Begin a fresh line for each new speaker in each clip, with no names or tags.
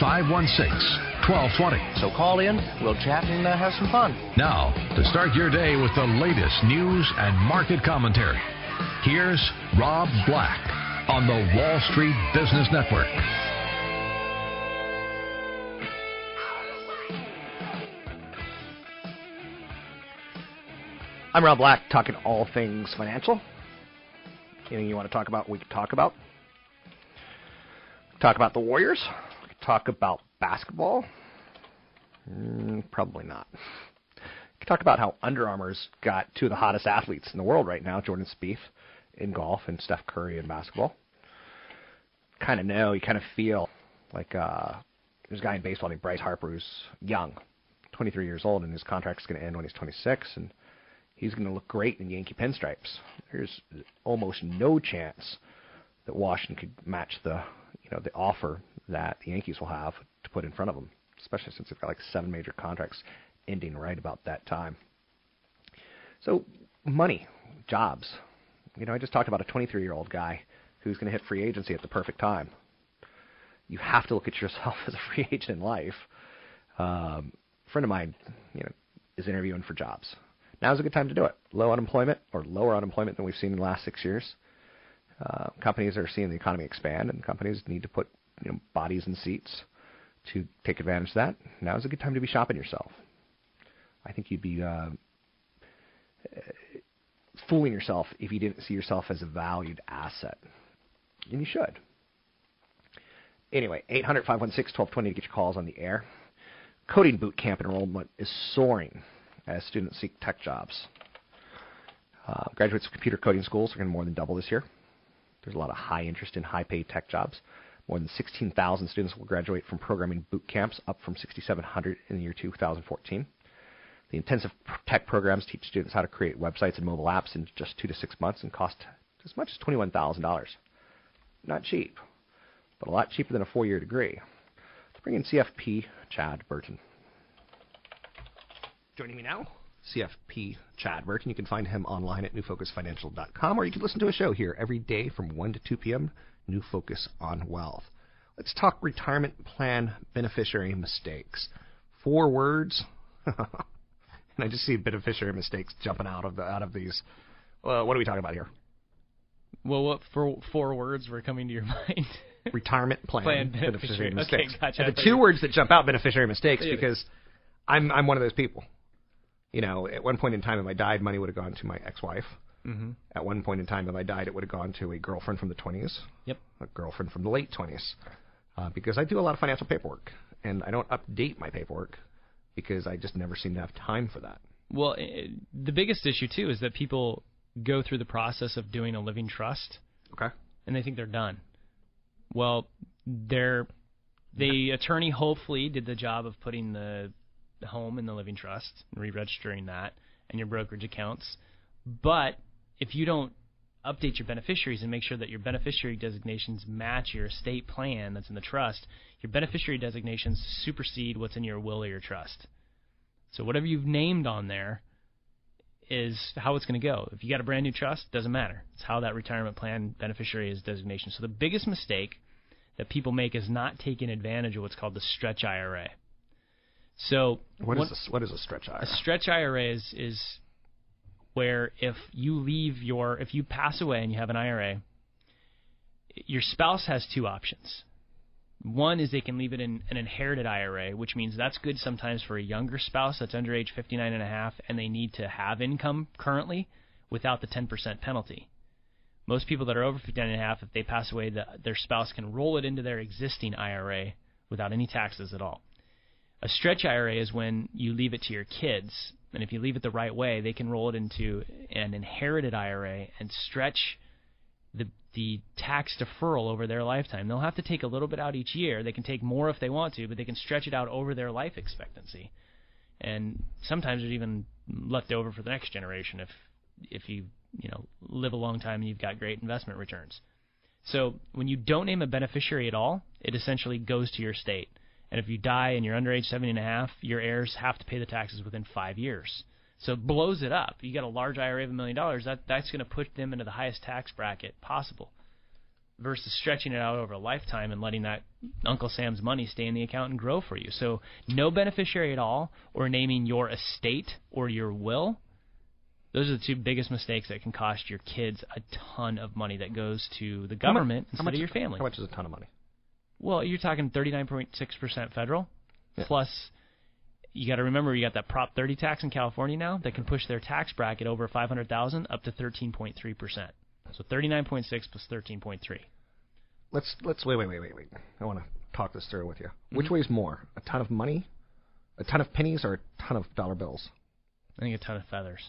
516 1220.
So call in, we'll chat and uh, have some fun.
Now, to start your day with the latest news and market commentary, here's Rob Black on the Wall Street Business Network.
I'm Rob Black, talking all things financial. Anything you want to talk about, we can talk about. Talk about the Warriors. Talk about basketball. Mm, probably not. We can talk about how Under Armour's got two of the hottest athletes in the world right now, Jordan Spieth in golf and Steph Curry in basketball. Kind of know, you kind of feel like uh, there's a guy in baseball named Bryce Harper who's young, 23 years old, and his contract's going to end when he's 26, and he's going to look great in Yankee pinstripes. There's almost no chance that Washington could match the you know the offer that the Yankees will have to put in front of them, especially since they've got like seven major contracts ending right about that time. So money, jobs. You know, I just talked about a 23-year-old guy who's going to hit free agency at the perfect time. You have to look at yourself as a free agent in life. Um, a friend of mine, you know, is interviewing for jobs. Now's a good time to do it. Low unemployment or lower unemployment than we've seen in the last six years. Uh, companies are seeing the economy expand, and companies need to put you know, bodies and seats to take advantage of that. Now is a good time to be shopping yourself. I think you'd be uh, fooling yourself if you didn't see yourself as a valued asset, and you should. Anyway, 800 516 1220 to get your calls on the air. Coding boot camp enrollment is soaring as students seek tech jobs. Uh, graduates of computer coding schools are going to more than double this year. There's a lot of high interest in high paid tech jobs. More than 16,000 students will graduate from programming boot camps, up from 6,700 in the year 2014. The intensive tech programs teach students how to create websites and mobile apps in just two to six months and cost as much as $21,000. Not cheap, but a lot cheaper than a four year degree. Let's bring in CFP Chad Burton. Joining me now, CFP Chad Burton. You can find him online at newfocusfinancial.com, or you can listen to a show here every day from 1 to 2 p.m. New Focus on Wealth. Let's talk retirement plan beneficiary mistakes. Four words, and I just see beneficiary mistakes jumping out of the out of these. Uh, what are we talking about here?
Well, what for four words were coming to your mind?
Retirement plan,
Plan
beneficiary,
beneficiary.
mistakes.
Okay, gotcha.
And the two words that jump out beneficiary mistakes
Yeah.
because I'm I'm one of those people. You know, at one point in time, if I died, money would have gone to my ex-wife.
Mm-hmm.
At one point in time, if I died, it would have gone to a girlfriend from the 20s.
Yep.
A girlfriend from the late 20s. Uh, because I do a lot of financial paperwork, and I don't update my paperwork because I just never seem to have time for that.
Well, i the biggest issue too is that people go through the process of doing a living trust
Okay.
and they think they're done. Well, they're the attorney hopefully did the job of putting the home in the living trust and re-registering that and your brokerage accounts. But if you don't update your beneficiaries and make sure that your beneficiary designations match your estate plan that's in the trust, your beneficiary designations supersede what's in your will or your trust. So whatever you've named on there is how it's going to go. If you got a brand new trust, it doesn't matter. It's how that retirement plan beneficiary is designation. So the biggest mistake that people make is not taking advantage of what's called the stretch IRA. So
What is this? What is a stretch IRA?
a stretch IRA is, is where if you leave your if you pass away and you have an IRA, your spouse has two options. One is they can leave it in an inherited IRA, which means that's good sometimes for a younger spouse that's under age 59 and a half and they need to have income currently without the 10% penalty. Most people that are over 59 and a half, if they pass away, the, their spouse can roll it into their existing IRA without any taxes at all. A stretch IRA is when you leave it to your kids, and if you leave it the right way, they can roll it into an inherited IRA and stretch the the tax deferral over their lifetime. They'll have to take a little bit out each year. They can take more if they want to, but they can stretch it out over their life expectancy. And sometimes there's even left over for the next generation if if you you know live a long time and you've got great investment returns. So when you don't name a beneficiary at all, it essentially goes to your state. And if you die and you're under age 70 and a half, your heirs have to pay the taxes within five years. So it blows it up. You got a large IRA of a million dollars, that that's going to put them into the highest tax bracket possible. Versus stretching it out over a lifetime and letting that Uncle Sam's money stay in the account and grow for you. So no beneficiary at all, or naming your estate or your will. Those are the two biggest mistakes that can cost your kids a ton of money that goes to the government
How
instead
much,
of your family.
How much is a ton of money?
Well, you're talking 39.6% federal,
Yeah.
plus you got to remember you got that Prop 30 tax in California now that can push their tax bracket over 500,000 up to 13.3%. So 39.6 plus 13.3.
Let's let's wait wait wait wait wait. I want to talk this through with you.
Mm-hmm.
Which weighs more, a ton of money, a ton of pennies, or a ton of dollar bills?
I think a ton of feathers.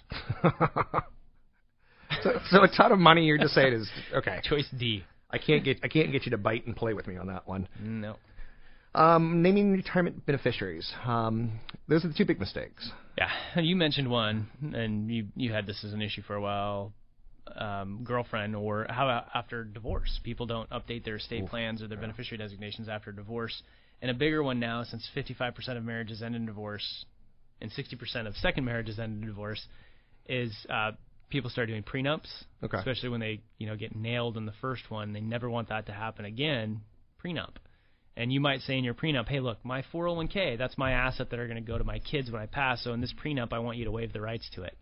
So, so a ton of money. You're just saying is okay.
Choice D.
I can't get I can't get you to bite and play with me on that one.
No.
Um, naming retirement beneficiaries. Um, those are the two big mistakes.
Yeah, you mentioned one, and you you had this as an issue for a while. Um, girlfriend, or how after divorce? People don't update their estate plans or their beneficiary designations after divorce. And a bigger one now, since 55% of marriages end in divorce, and 60% of second marriages end in divorce, is uh, people start doing prenups.
Okay.
Especially when they you know get nailed in the first one, they never want that to happen again. Prenup. And you might say in your prenup, hey, look, my 401k, that's my asset that are going to go to my kids when I pass. So in this prenup, I want you to waive the rights to it.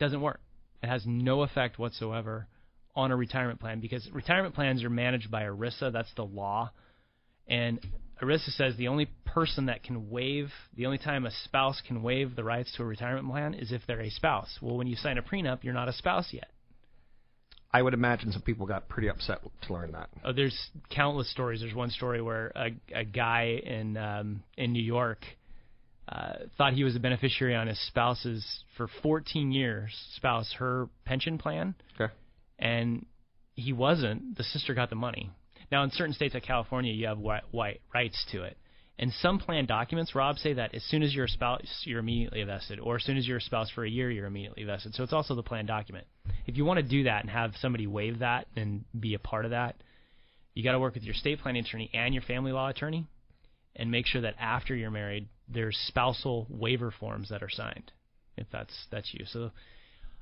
Doesn't work. It has no effect whatsoever on a retirement plan because retirement plans are managed by ERISA. That's the law. And ERISA says the only person that can waive, the only time a spouse can waive the rights to a retirement plan is if they're a spouse. Well, when you sign a prenup, you're not a spouse yet.
I would imagine some people got pretty upset to learn that.
Oh, there's countless stories. There's one story where a, a guy in um, in New York uh, thought he was a beneficiary on his spouse's for 14 years spouse her pension plan,
Okay.
and he wasn't. The sister got the money. Now, in certain states like California, you have white, white rights to it. And some plan documents, Rob, say that as soon as you're a spouse, you're immediately vested, or as soon as you're a spouse for a year, you're immediately vested. So it's also the plan document. If you want to do that and have somebody waive that and be a part of that, you got to work with your state planning attorney and your family law attorney, and make sure that after you're married, there's spousal waiver forms that are signed, if that's that's you. So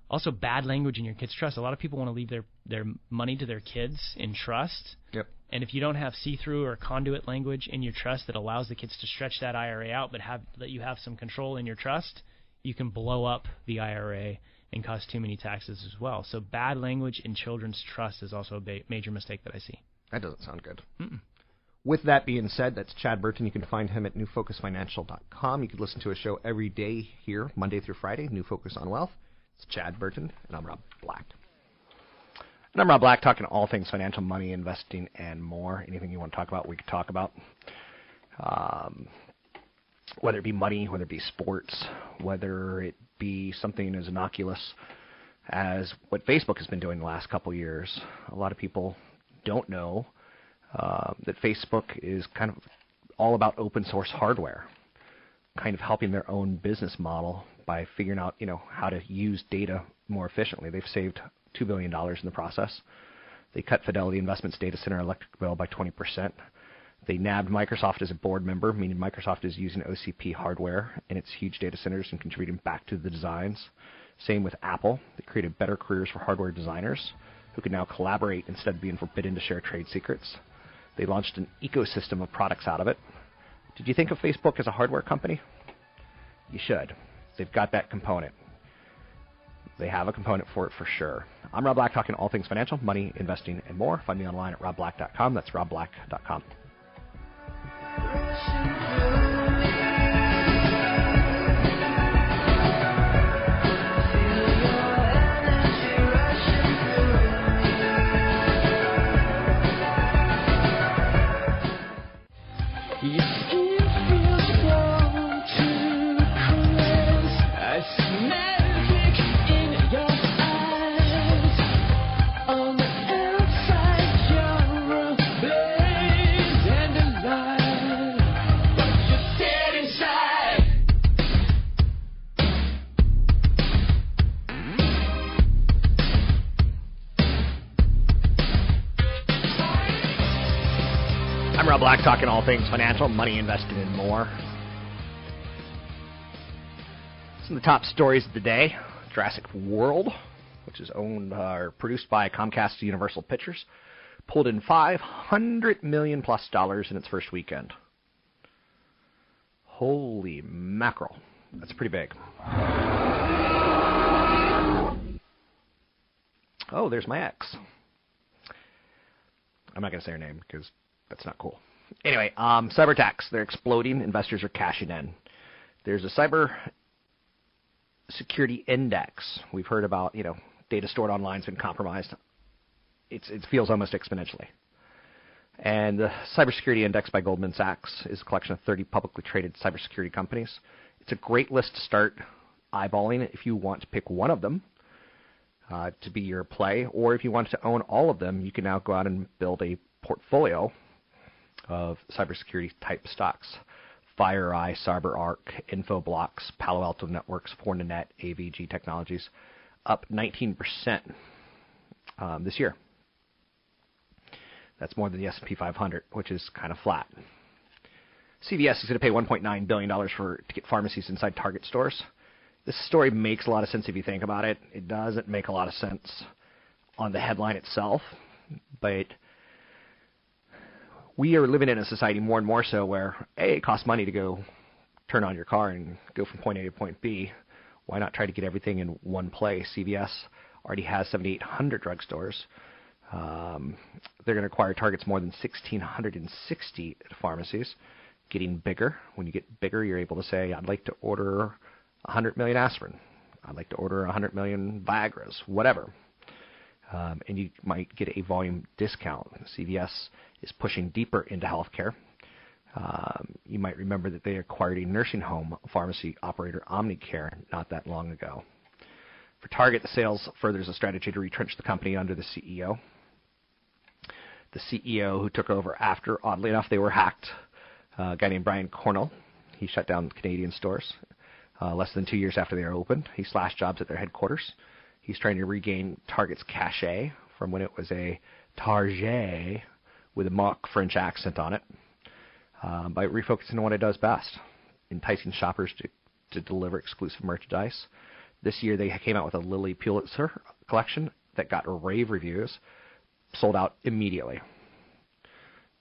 also bad language in your kids' trust. A lot of people want to leave their their money to their kids in trust.
Yep.
And if you don't have see-through or conduit language in your trust that allows the kids to stretch that IRA out, but have that you have some control in your trust, you can blow up the IRA and cause too many taxes as well. So bad language in children's trust is also a ba- major mistake that I see.
That doesn't sound good. With that being said, that's Chad Burton. You can find him at newfocusfinancial.com. You can listen to a show every day here, Monday through Friday, New Focus on Wealth. It's Chad Burton, and I'm Rob Black. And I'm Rob Black, talking all things financial, money, investing, and more. Anything you want to talk about, we can talk about. Um, whether it be money, whether it be sports, whether it be something as innocuous as what Facebook has been doing the last couple years. A lot of people don't know uh, that Facebook is kind of all about open source hardware, kind of helping their own business model by figuring out, you know, how to use data more efficiently. They've saved two billion dollars in the process. They cut Fidelity Investments data center electric bill by 20 percent. They nabbed Microsoft as a board member, meaning Microsoft is using OCP hardware in its huge data centers and contributing back to the designs. Same with Apple. They created better careers for hardware designers who can now collaborate instead of being forbidden to share trade secrets. They launched an ecosystem of products out of it. Did you think of Facebook as a hardware company? You should. They've got that component. They have a component for it for sure. I'm Rob Black, talking all things financial, money, investing, and more. Find me online at robblack.com. That's robblack.com. all things financial, money, invested, and more. Some of the top stories of the day Jurassic World, which is owned uh, or produced by Comcast Universal Pictures, pulled in 500 million plus dollars in its first weekend. Holy mackerel. That's pretty big. Oh, there's my ex. I'm not going to say her name because that's not cool. Anyway, um, cyber attacks, they're exploding. Investors are cashing in. There's a cyber security index. We've heard about, you know, data stored online has been compromised. It's, it feels almost exponentially. And the Cybersecurity Index by Goldman Sachs is a collection of 30 publicly traded cybersecurity companies. It's a great list to start eyeballing if you want to pick one of them uh, to be your play, or if you want to own all of them, you can now go out and build a portfolio of cybersecurity type stocks. FireEye, CyberArk, Infoblox, Palo Alto Networks, Fortinet, AVG Technologies, up 19% um, this year. That's more than the S&P 500, which is kind of flat. CVS is going to pay 1.9 billion dollars for to get pharmacies inside Target stores. This story makes a lot of sense if you think about it. It doesn't make a lot of sense on the headline itself, but we are living in a society more and more so where a it costs money to go turn on your car and go from point A to point B. Why not try to get everything in one place? CVS already has 7,800 drugstores. Um, they're going to acquire targets more than 1,660 pharmacies. Getting bigger. When you get bigger, you're able to say, "I'd like to order 100 million aspirin. I'd like to order 100 million Viagra's, whatever." Um, and you might get a volume discount. CVS is pushing deeper into healthcare. Um, you might remember that they acquired a nursing home pharmacy operator, Omnicare, not that long ago. For Target, the sales furthers a strategy to retrench the company under the CEO. The CEO who took over after, oddly enough, they were hacked, uh, a guy named Brian Cornell. He shut down Canadian stores uh, less than two years after they were opened. He slashed jobs at their headquarters. He's trying to regain Target's cachet from when it was a Target with a mock French accent on it uh, by refocusing on what it does best, enticing shoppers to, to deliver exclusive merchandise. This year they came out with a Lilly Pulitzer collection that got rave reviews, sold out immediately.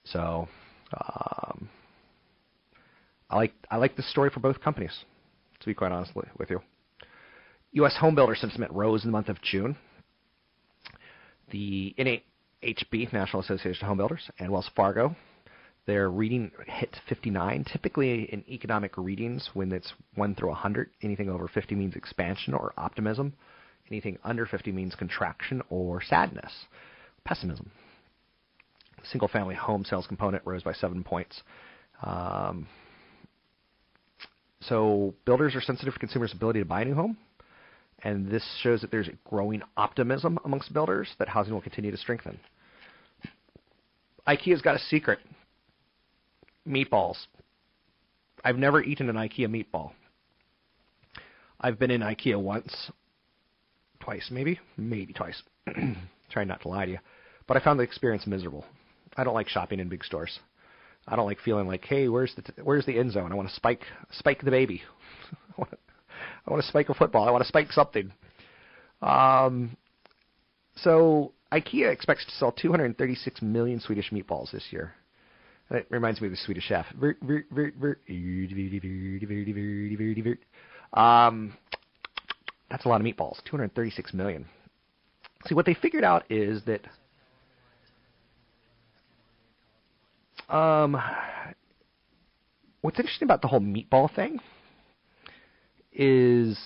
So um, I like I like this story for both companies, to be quite honest with you. U.S. homebuilder sentiment rose in the month of June. The NAHB, National Association of Home Builders, and Wells Fargo, their reading hit 59. Typically, in economic readings, when it's 1 through 100, anything over 50 means expansion or optimism. Anything under 50 means contraction or sadness, pessimism. Single family home sales component rose by 7 points. Um, so, builders are sensitive to consumers' ability to buy a new home and this shows that there's a growing optimism amongst builders that housing will continue to strengthen. IKEA's got a secret meatballs. I've never eaten an IKEA meatball. I've been in IKEA once, twice, maybe, maybe twice. Trying not to lie to you, but I found the experience miserable. I don't like shopping in big stores. I don't like feeling like, hey, where's the t- where's the end zone? I want to spike spike the baby. I want to spike a football. I want to spike something. Um, so IKEA expects to sell 236 million Swedish meatballs this year. That reminds me of the Swedish Chef. Um, that's a lot of meatballs. 236 million. See, what they figured out is that um, what's interesting about the whole meatball thing is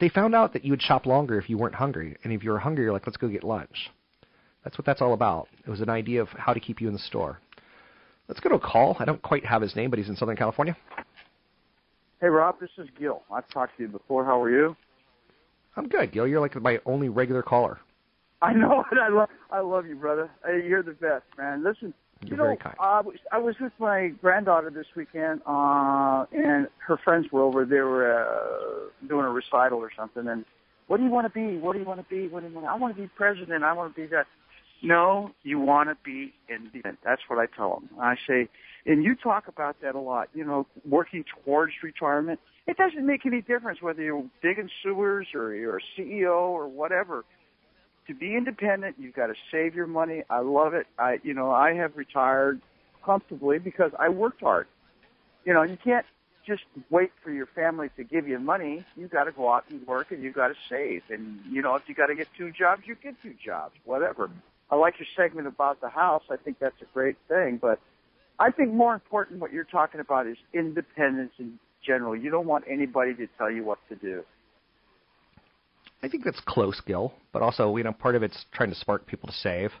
they found out that you would shop longer if you weren't hungry, and if you were hungry, you're like, let's go get lunch. That's what that's all about. It was an idea of how to keep you in the store. Let's go to a call. I don't quite have his name, but he's in Southern California.
Hey, Rob, this is Gil. I've talked to you before. How are you?
I'm good, Gil. You're like my only regular caller.
I know it. I love, I love you, brother. Hey, you're the best, man. Listen,
You're
you
very
know,
kind.
I was, I was with my granddaughter this weekend, uh, and her friends were over. They were uh, doing a recital or something. And what do you want to be? What do you want to be? What do you want? To, I want to be president. I want to be that. No, you want to be independent. That's what I tell them. I say, and you talk about that a lot. You know, working towards retirement. It doesn't make any difference whether you're digging sewers or you're a CEO or whatever to be independent, you've got to save your money. I love it. I, you know, I have retired comfortably because I worked hard. You know, you can't just wait for your family to give you money. You've got to go out and work and you've got to save. And, you know, if you got to get two jobs, you get two jobs, whatever. I like your segment about the house. I think that's a great thing. But I think more important what you're talking about is independence in general. You don't want anybody to tell you what to do.
I think that's close, Gil, but also, you know, part of it's trying to spark people to save.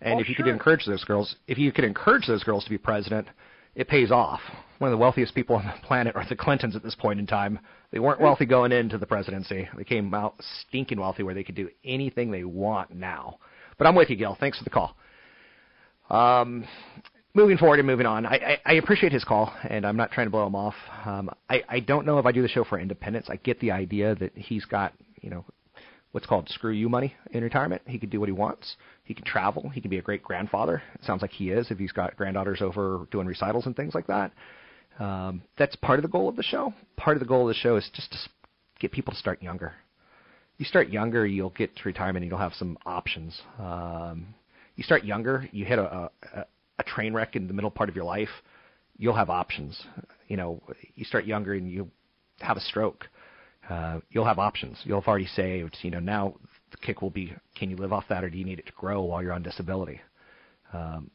And
Oh,
if you could encourage those girls, if you could encourage those girls to be president, it pays off. One of the wealthiest people on the planet are the Clintons at this point in time. They weren't wealthy going into the presidency. They came out stinking wealthy where they could do anything they want now. But I'm with you, Gil. Thanks for the call. Um, moving forward and moving on, I, I, I appreciate his call, and I'm not trying to blow him off. Um, I, I don't know if I do the show for independence. I get the idea that he's got, you know, what's called screw you money in retirement. He could do what he wants. He can travel. He can be a great grandfather. It sounds like he is if he's got granddaughters over doing recitals and things like that. Um, that's part of the goal of the show. Part of the goal of the show is just to get people to start younger. You start younger, you'll get to retirement, and you'll have some options. Um, you start younger, you hit a, a, a train wreck in the middle part of your life, you'll have options. You know, you start younger and you have a stroke, uh, you'll have options. You'll have already saved. You know, now the kick will be, can you live off that, or do you need it to grow while you're on disability? Um,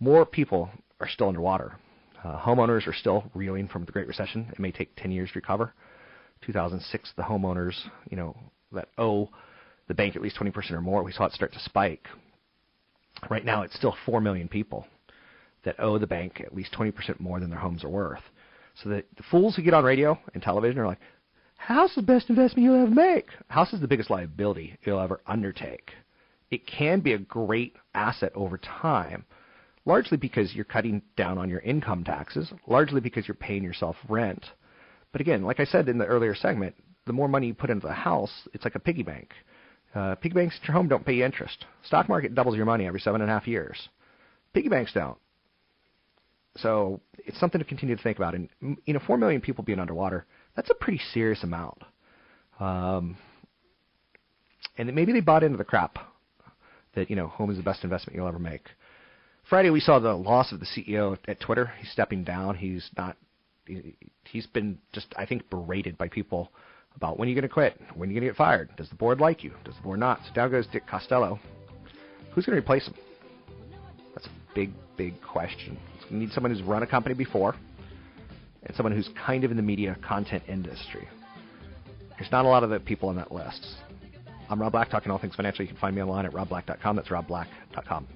more people are still underwater. Uh, homeowners are still reeling from the Great Recession. It may take 10 years to recover. 2006, the homeowners, you know, that owe the bank at least 20% or more, we saw it start to spike. Right now, it's still 4 million people that owe the bank at least 20% more than their homes are worth. So the, the fools who get on radio and television are like, house is the best investment you'll ever make. House is the biggest liability you'll ever undertake. It can be a great asset over time, largely because you're cutting down on your income taxes, largely because you're paying yourself rent. But again, like I said in the earlier segment, the more money you put into the house, it's like a piggy bank. Uh, piggy banks at your home don't pay interest. Stock market doubles your money every seven and a half years. Piggy banks don't. So it's something to continue to think about. And you know, four million people being underwater, that's a pretty serious amount. Um, and maybe they bought into the crap that you know home is the best investment you'll ever make. Friday we saw the loss of the CEO at Twitter. He's stepping down. He's not. he- He's been just I think berated by people about when are you going to quit? When are you going to get fired? Does the board like you? Does the board not? So down goes Dick Costolo. Who's going to replace him? That's a big, big question. You need someone who's run a company before, and someone who's kind of in the media content industry. There's not a lot of the people on that list. I'm Rob Black, talking all things financial. You can find me online at robblack.com. That's robblack.com.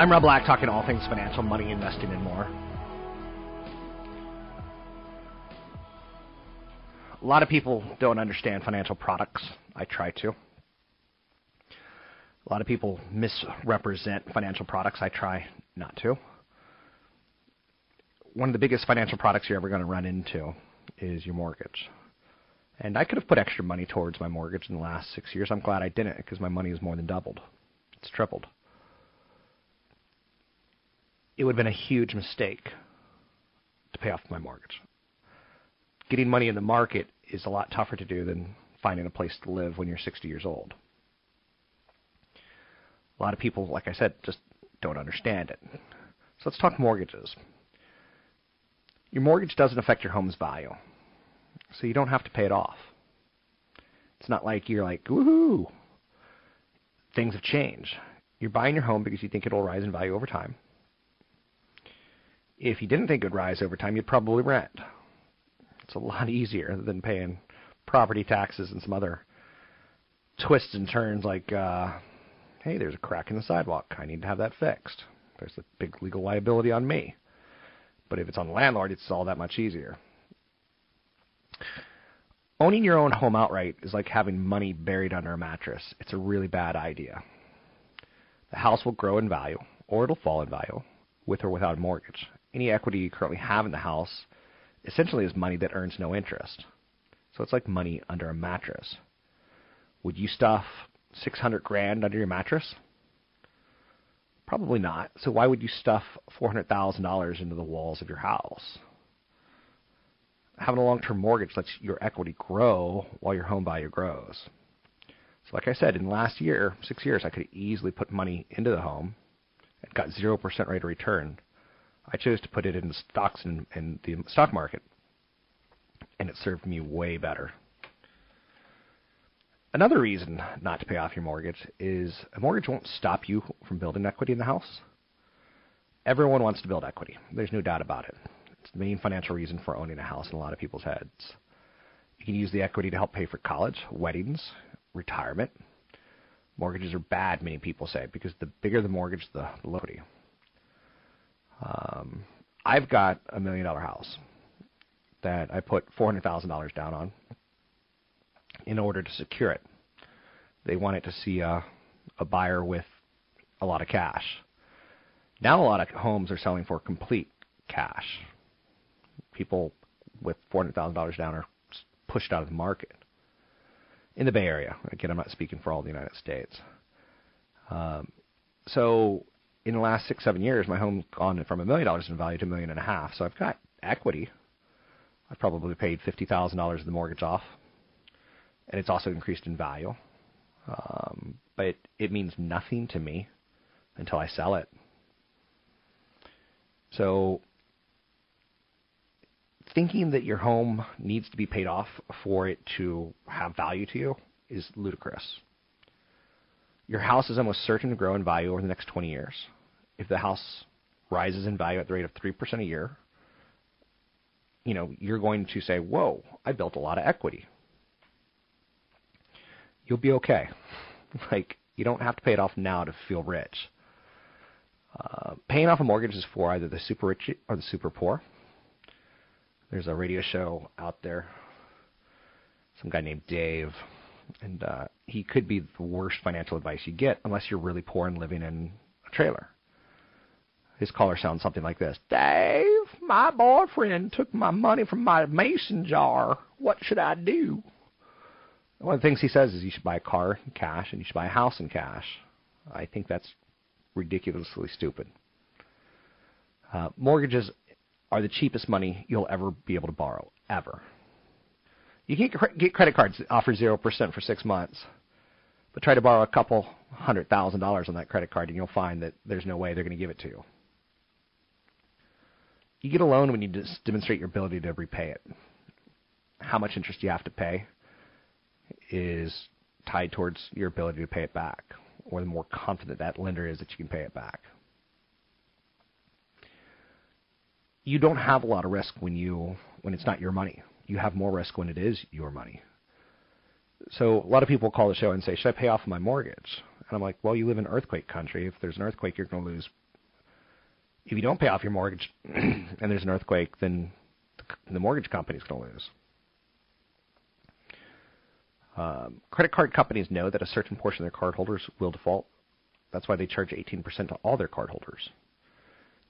I'm Rob Black, talking all things financial, money, investing, and more. A lot of people don't understand financial products. I try to. A lot of people misrepresent financial products. I try not to. One of the biggest financial products you're ever going to run into is your mortgage. And I could have put extra money towards my mortgage in the last six years. I'm glad I didn't because my money has more than doubled. It's tripled. It would have been a huge mistake to pay off my mortgage. Getting money in the market is a lot tougher to do than finding a place to live when you're 60 years old. A lot of people, like I said, just don't understand it. So let's talk mortgages. Your mortgage doesn't affect your home's value, so you don't have to pay it off. It's not like you're like, woohoo, things have changed. You're buying your home because you think it'll rise in value over time. If you didn't think it would rise over time, you'd probably rent. It's a lot easier than paying property taxes and some other twists and turns like, uh, hey, there's a crack in the sidewalk. I need to have that fixed. There's a big legal liability on me. But if it's on the landlord, it's all that much easier. Owning your own home outright is like having money buried under a mattress. It's a really bad idea. The house will grow in value, or it'll fall in value, with or without a mortgage. Any equity you currently have in the house essentially is money that earns no interest. So it's like money under a mattress. Would you stuff 600 grand under your mattress? Probably not. So why would you stuff $400,000 into the walls of your house? Having a long-term mortgage lets your equity grow while your home value grows. So like I said, in the last year, six years, I could easily put money into the home and got 0% rate of return. I chose to put it in stocks in the stock market, and it served me way better. Another reason not to pay off your mortgage is a mortgage won't stop you from building equity in the house. Everyone wants to build equity. There's no doubt about it. It's the main financial reason for owning a house in a lot of people's heads. You can use the equity to help pay for college, weddings, retirement. Mortgages are bad, many people say, because the bigger the mortgage, the lower equity. I've got a million dollar house that I put $400,000 down on in order to secure it. They wanted to see a, a buyer with a lot of cash. Now a lot of homes are selling for complete cash. People with $400,000 down are pushed out of the market in the Bay Area. Again, I'm not speaking for all the United States. Um, so in the last six, seven years, my home's gone from a million dollars in value to a million and a half. So I've got equity. I've probably paid fifty thousand dollars of the mortgage off and it's also increased in value. Um, but it, it means nothing to me until I sell it. So thinking that your home needs to be paid off for it to have value to you is ludicrous. Your house is almost certain to grow in value over the next 20 years. If the house rises in value at the rate of 3% a year, you know, you're going to say, "Whoa, I built a lot of equity." you'll be okay. Like you don't have to pay it off now to feel rich. Uh, paying off a mortgage is for either the super rich or the super poor. There's a radio show out there, some guy named Dave, and uh, he could be the worst financial advice you get unless you're really poor and living in a trailer. His caller sounds something like this Dave, my boyfriend took my money from my mason jar. What should I do? One of the things he says is you should buy a car in cash and you should buy a house in cash. I think that's ridiculously stupid. Uh, mortgages are the cheapest money you'll ever be able to borrow, ever. You can't get credit cards that offer 0% for six months, but try to borrow a couple hundred thousand dollars on that credit card and you'll find that there's no way they're going to give it to you. You get a loan when you just demonstrate your ability to repay it. How much interest you have to pay is tied towards your ability to pay it back, or the more confident that lender is that you can pay it back. You don't have a lot of risk when you when it's not your money. You have more risk when it is your money. So a lot of people call the show and say, "Should I pay off my mortgage?" And I'm like, "Well, you live in earthquake country. If there's an earthquake, you're going to lose If you don't pay off your mortgage and there's an earthquake, then the mortgage company's going to lose. Um, credit card companies know that a certain portion of their cardholders will default. That's why they charge 18% to all their cardholders.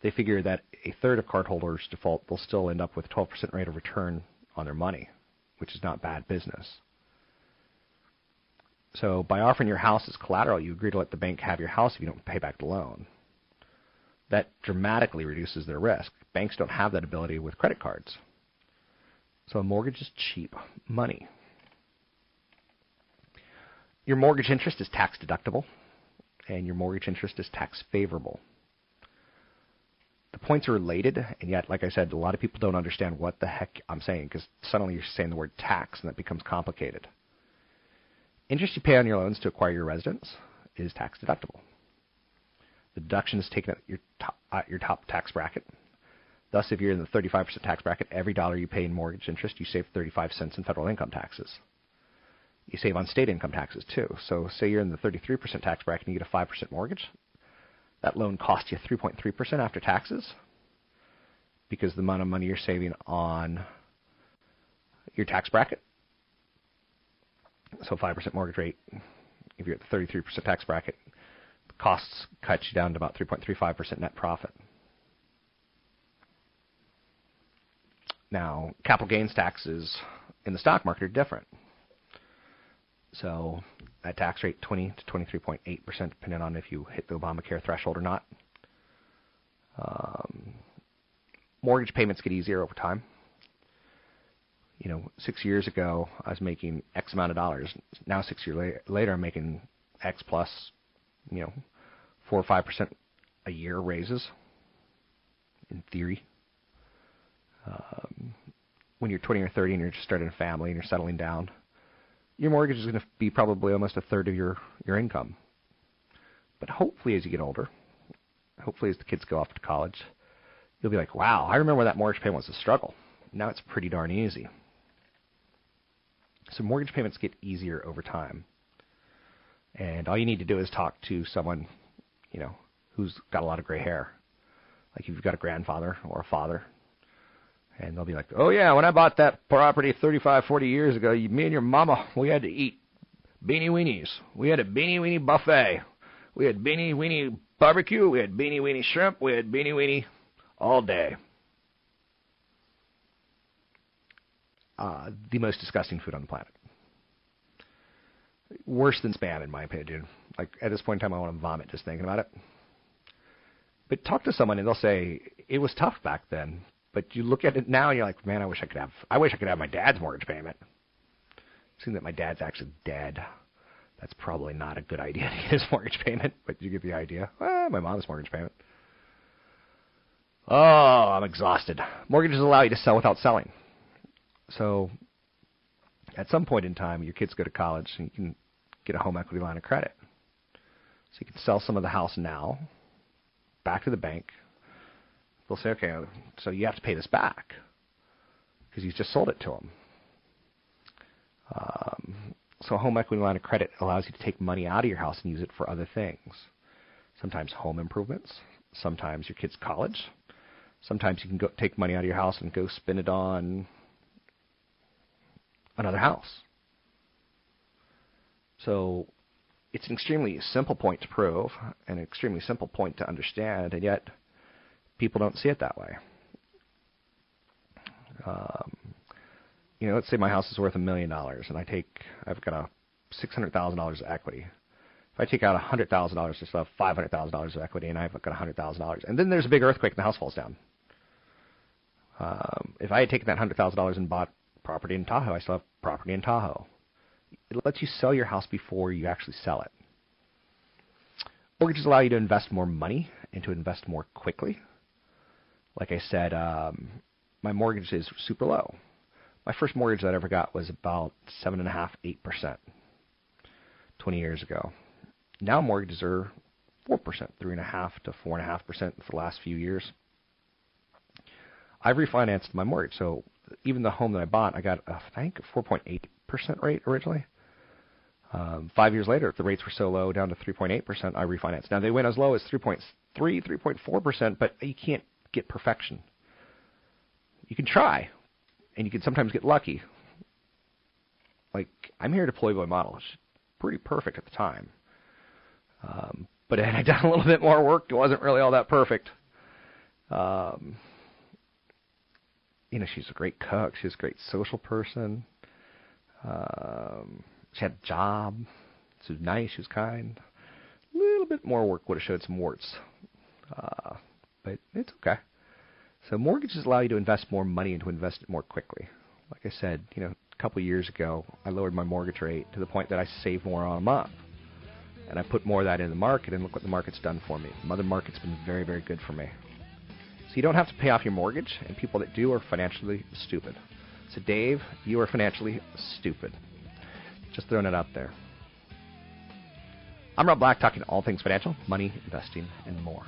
They figure that a third of cardholders default, they'll still end up with 12% rate of return on their money, which is not bad business. So by offering your house as collateral, you agree to let the bank have your house if you don't pay back the loan. That dramatically reduces their risk. Banks don't have that ability with credit cards. So a mortgage is cheap money. Your mortgage interest is tax deductible, and your mortgage interest is tax favorable. The points are related, and yet, like I said, a lot of people don't understand what the heck I'm saying because suddenly you're saying the word tax, and that becomes complicated. Interest you pay on your loans to acquire your residence is tax deductible. The deduction is taken at your top, at your top tax bracket. Thus, if you're in the 35% tax bracket, every dollar you pay in mortgage interest, you save 35 cents in federal income taxes. You save on state income taxes too. So, say you're in the 33% tax bracket and you get a 5% mortgage, that loan costs you 3.3% after taxes because the amount of money you're saving on your tax bracket so 5% mortgage rate, if you're at the 33% tax bracket, costs cut you down to about 3.35% net profit. Now, capital gains taxes in the stock market are different. So, that tax rate 20 to 23.8%, depending on if you hit the Obamacare threshold or not. Um, mortgage payments get easier over time you know, six years ago I was making X amount of dollars. Now six years la- later I'm making X plus, you know, four or five percent a year raises. In theory, um, when you're 20 or 30 and you're just starting a family and you're settling down, your mortgage is going to be probably almost a third of your your income. But hopefully, as you get older, hopefully as the kids go off to college, you'll be like, "Wow, I remember that mortgage payment was a struggle. Now it's pretty darn easy." So mortgage payments get easier over time. And all you need to do is talk to someone, you know, who's got a lot of gray hair. Like if you've got a grandfather or a father, and they'll be like, "Oh yeah, when I bought that property 35, 40 years ago, you, me and your mama, we had to eat beanie weenies. We had a beanie weenie buffet. We had beanie weenie barbecue. We had beanie weenie shrimp. We had beanie weenie all day." uh, the most disgusting food on the planet. Worse than spam, in my opinion. Like at this point in time, I want to vomit just thinking about it. But talk to someone, and they'll say it was tough back then. But you look at it now, and you're like, man, I wish I could have. I wish I could have my dad's mortgage payment. Seeing that my dad's actually dead, that's probably not a good idea to get his mortgage payment. But you get the idea. Well, my mom's mortgage payment. Oh, I'm exhausted. Mortgages allow you to sell without selling. So at some point in time, your kids go to college and you can get a home equity line of credit. So you can sell some of the house now, back to the bank. They'll say, okay, so you have to pay this back because you just sold it to them. Um, so a home equity line of credit allows you to take money out of your house and use it for other things. Sometimes home improvements, sometimes your kid's college. Sometimes you can go take money out of your house and go spend it on another house. So it's an extremely simple point to prove, and an extremely simple point to understand, and yet people don't see it that way. Um, you know, let's say my house is worth a million dollars, and I take, I've got a six hundred thousand dollars of equity. If I take out a hundred thousand dollars, I still have five hundred thousand dollars of equity, and I've got a hundred thousand dollars. And then there's a big earthquake, and the house falls down. Um, if I had taken that hundred thousand dollars and bought property in Tahoe. I still have property in Tahoe. It lets you sell your house before you actually sell it. Mortgages allow you to invest more money and to invest more quickly. Like I said, um, my mortgage is super low. My first mortgage that I ever got was about seven and a half, eight percent, 20 years ago. Now mortgages are four percent, three and a half to four and a half percent for the last few years. I've refinanced my mortgage, so even the home that I bought, I got I think 4.8% rate originally. Um, five years later, if the rates were so low, down to 3.8%, I refinanced. Now they went as low as 3.6%, 3.4%, but you can't get perfection. You can try, and you can sometimes get lucky. Like, I'm here to Playboy model. It's pretty perfect at the time. Um, but had I done a little bit more work, it wasn't really all that perfect. Um, you know, she's a great cook. She's a great social person. Um, she had a job. She was nice. She was kind. A little bit more work would have showed some warts. Uh, but it's okay. So mortgages allow you to invest more money and to invest it more quickly. Like I said, you know, a couple of years ago, I lowered my mortgage rate to the point that I save more on a month. And I put more of that in the market, and look what the market's done for me. The mother market's been very, very good for me. So you don't have to pay off your mortgage, and people that do are financially stupid. So, Dave, you are financially stupid. Just throwing it out there. I'm Rob Black, talking all things financial, money, investing, and more.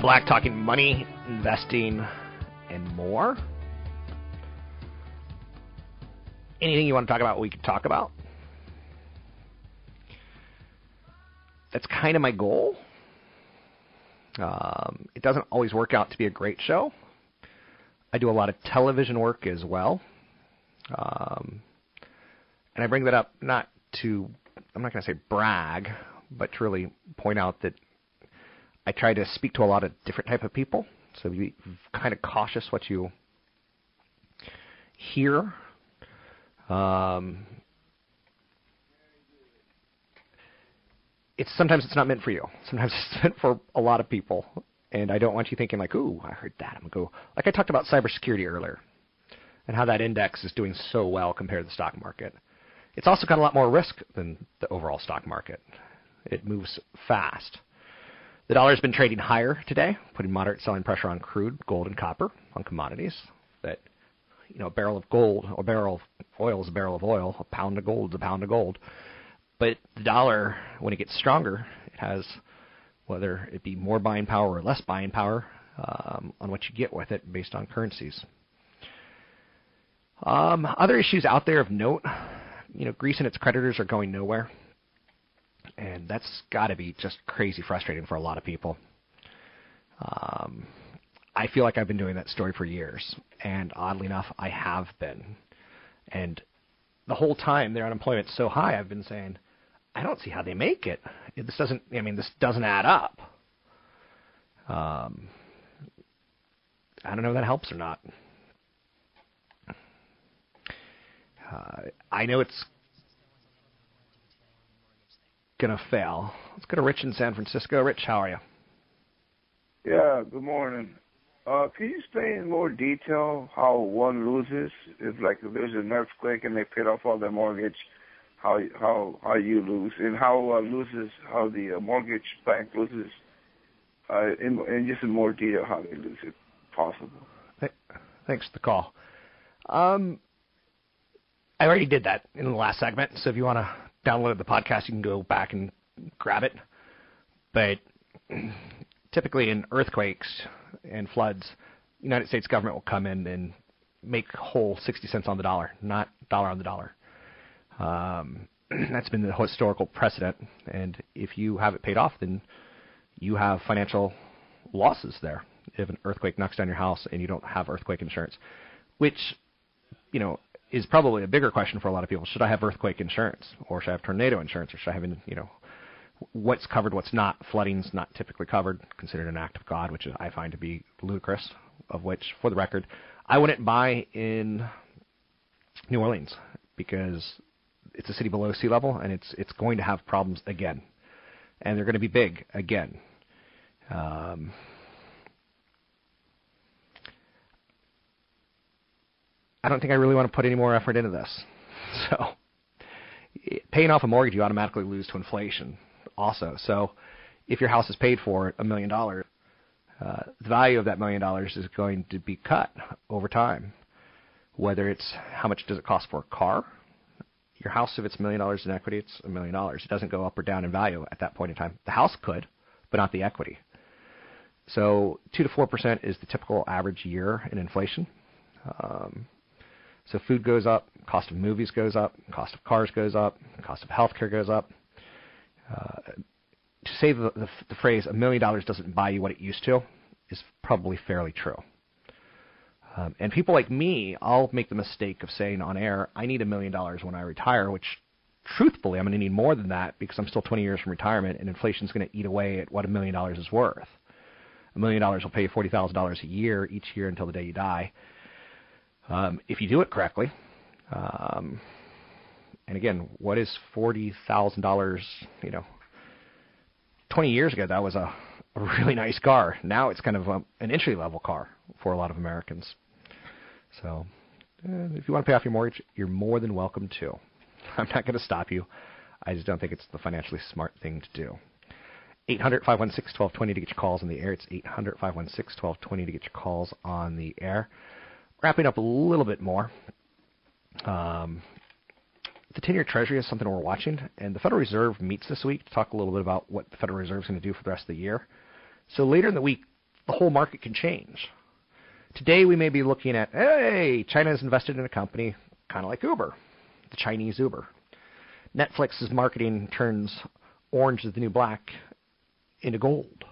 Black, talking money, investing, and more. Anything you want to talk about, we can talk about. That's kind of my goal. Um, it doesn't always work out to be a great show. I do a lot of television work as well. Um, and I bring that up not to, I'm not going to say brag, but to really point out that I try to speak to a lot of different type of people, so be kind of cautious what you hear. Um, it's sometimes it's not meant for you. Sometimes it's meant for a lot of people, and I don't want you thinking like, "Ooh, I heard that." I'm gonna go like I talked about cybersecurity earlier, and how that index is doing so well compared to the stock market. It's also got a lot more risk than the overall stock market. It moves fast. The dollar has been trading higher today, putting moderate selling pressure on crude, gold, and copper on commodities. That you know, a barrel of gold, a barrel of oil is a barrel of oil. A pound of gold is a pound of gold. But the dollar, when it gets stronger, it has whether it be more buying power or less buying power um, on what you get with it based on currencies. Um, other issues out there of note, you know, Greece and its creditors are going nowhere and that's got to be just crazy frustrating for a lot of people. Um, I feel like I've been doing that story for years, and oddly enough, I have been. And the whole time their unemployment's so high, I've been saying, I don't see how they make it. This doesn't. I mean, this doesn't add up. Um, I don't know if that helps or not. Uh, I know it's gonna fail. Let's go to Rich in San Francisco. Rich, how are you?
Yeah, good morning. Uh, can you explain in more detail how one loses? If like if there's an earthquake and they paid off all their mortgage, how how how you lose and how uh, loses how the uh, mortgage bank loses, uh, in, in just in more detail how they lose it possible.
Thanks for the call. Um, I already did that in the last segment, so if you want to download the podcast, you can go back and grab it. But typically in earthquakes and floods, United States government will come in and make whole 60 cents on the dollar, not dollar on the dollar. Um, that's been the historical precedent. And if you have it paid off, then you have financial losses there if an earthquake knocks down your house and you don't have earthquake insurance, which, you know, is probably a bigger question for a lot of people. Should I have earthquake insurance, or should I have tornado insurance, or should I have, you know, what's covered, what's not. Flooding's not typically covered, considered an act of God, which I find to be ludicrous. Of which, for the record, I wouldn't buy in New Orleans because it's a city below sea level and it's it's going to have problems again, and they're going to be big again. Um, I don't think I really want to put any more effort into this. So, paying off a mortgage, you automatically lose to inflation also. So, if your house is paid for a million dollars, uh, the value of that million dollars is going to be cut over time. Whether it's how much does it cost for a car, your house, if it's a million dollars in equity, it's a million dollars. It doesn't go up or down in value at that point in time. The house could, but not the equity. So, two to four percent is the typical average year in inflation. Um, so food goes up, cost of movies goes up, cost of cars goes up, cost of healthcare goes up. Uh, to say the, the, the phrase "a million dollars doesn't buy you what it used to" is probably fairly true. Um, and people like me, I'll make the mistake of saying on air, "I need a million dollars when I retire," which truthfully, I'm going to need more than that because I'm still 20 years from retirement, and inflation is going to eat away at what a million dollars is worth. A million dollars will pay you forty thousand dollars a year each year until the day you die um, if you do it correctly. Um, and again, what is forty thousand dollars? You know, twenty years ago that was a, a really nice car. Now it's kind of a, an entry level car for a lot of Americans. So, uh, if you want to pay off your mortgage, you're more than welcome to. I'm not going to stop you. I just don't think it's the financially smart thing to do. 800 516 1220 to get your calls on the air. It's 800 516 1220 to get your calls on the air wrapping up a little bit more, um, the 10 year Treasury is something we're watching, and the Federal Reserve meets this week to talk a little bit about what the Federal Reserve is going to do for the rest of the year. So later in the week, the whole market can change. Today, we may be looking at hey, China has invested in a company kind of like Uber, the Chinese Uber. Netflix's marketing turns orange is the new black into gold.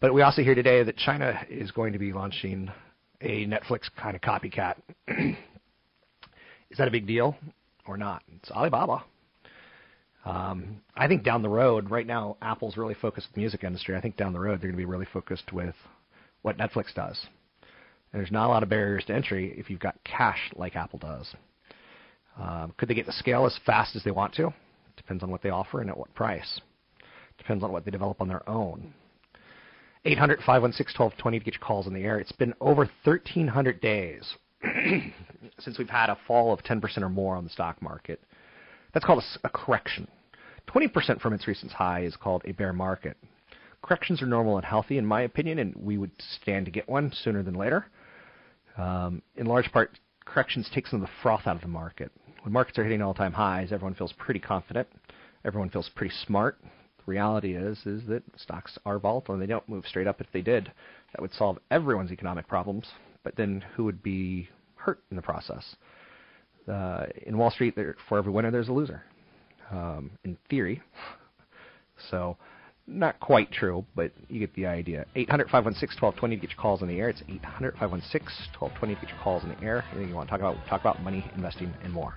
But we also hear today that China is going to be launching a Netflix kind of copycat. Is that a big deal or not? It's Alibaba. Um, I think down the road, right now, Apple's really focused with the music industry. I think down the road, they're going to be really focused with what Netflix does. And there's not a lot of barriers to entry if you've got cash like Apple does. Um, could they get the scale as fast as they want to? Depends on what they offer and at what price. Depends on what they develop on their own. 800 516 1220 to get your calls in the air. It's been over 1,300 days since we've had a fall of 10% or more on the stock market. That's called a, a correction. 20% from its recent high is called a bear market. Corrections are normal and healthy, in my opinion, and we would stand to get one sooner than later. Um, in large part, corrections take some of the froth out of the market. When markets are hitting all-time highs, everyone feels pretty confident. Everyone feels pretty smart. Reality is is that stocks are volatile and they don't move straight up. If they did, that would solve everyone's economic problems. But then who would be hurt in the process? Uh, in Wall Street, there, for every winner, there's a loser. Um, in theory. So, not quite true, but you get the idea. 800 516 1220 to get your calls in the air. It's 800 516 1220 to get your calls in the air. Anything you want to talk about, talk about money, investing, and more.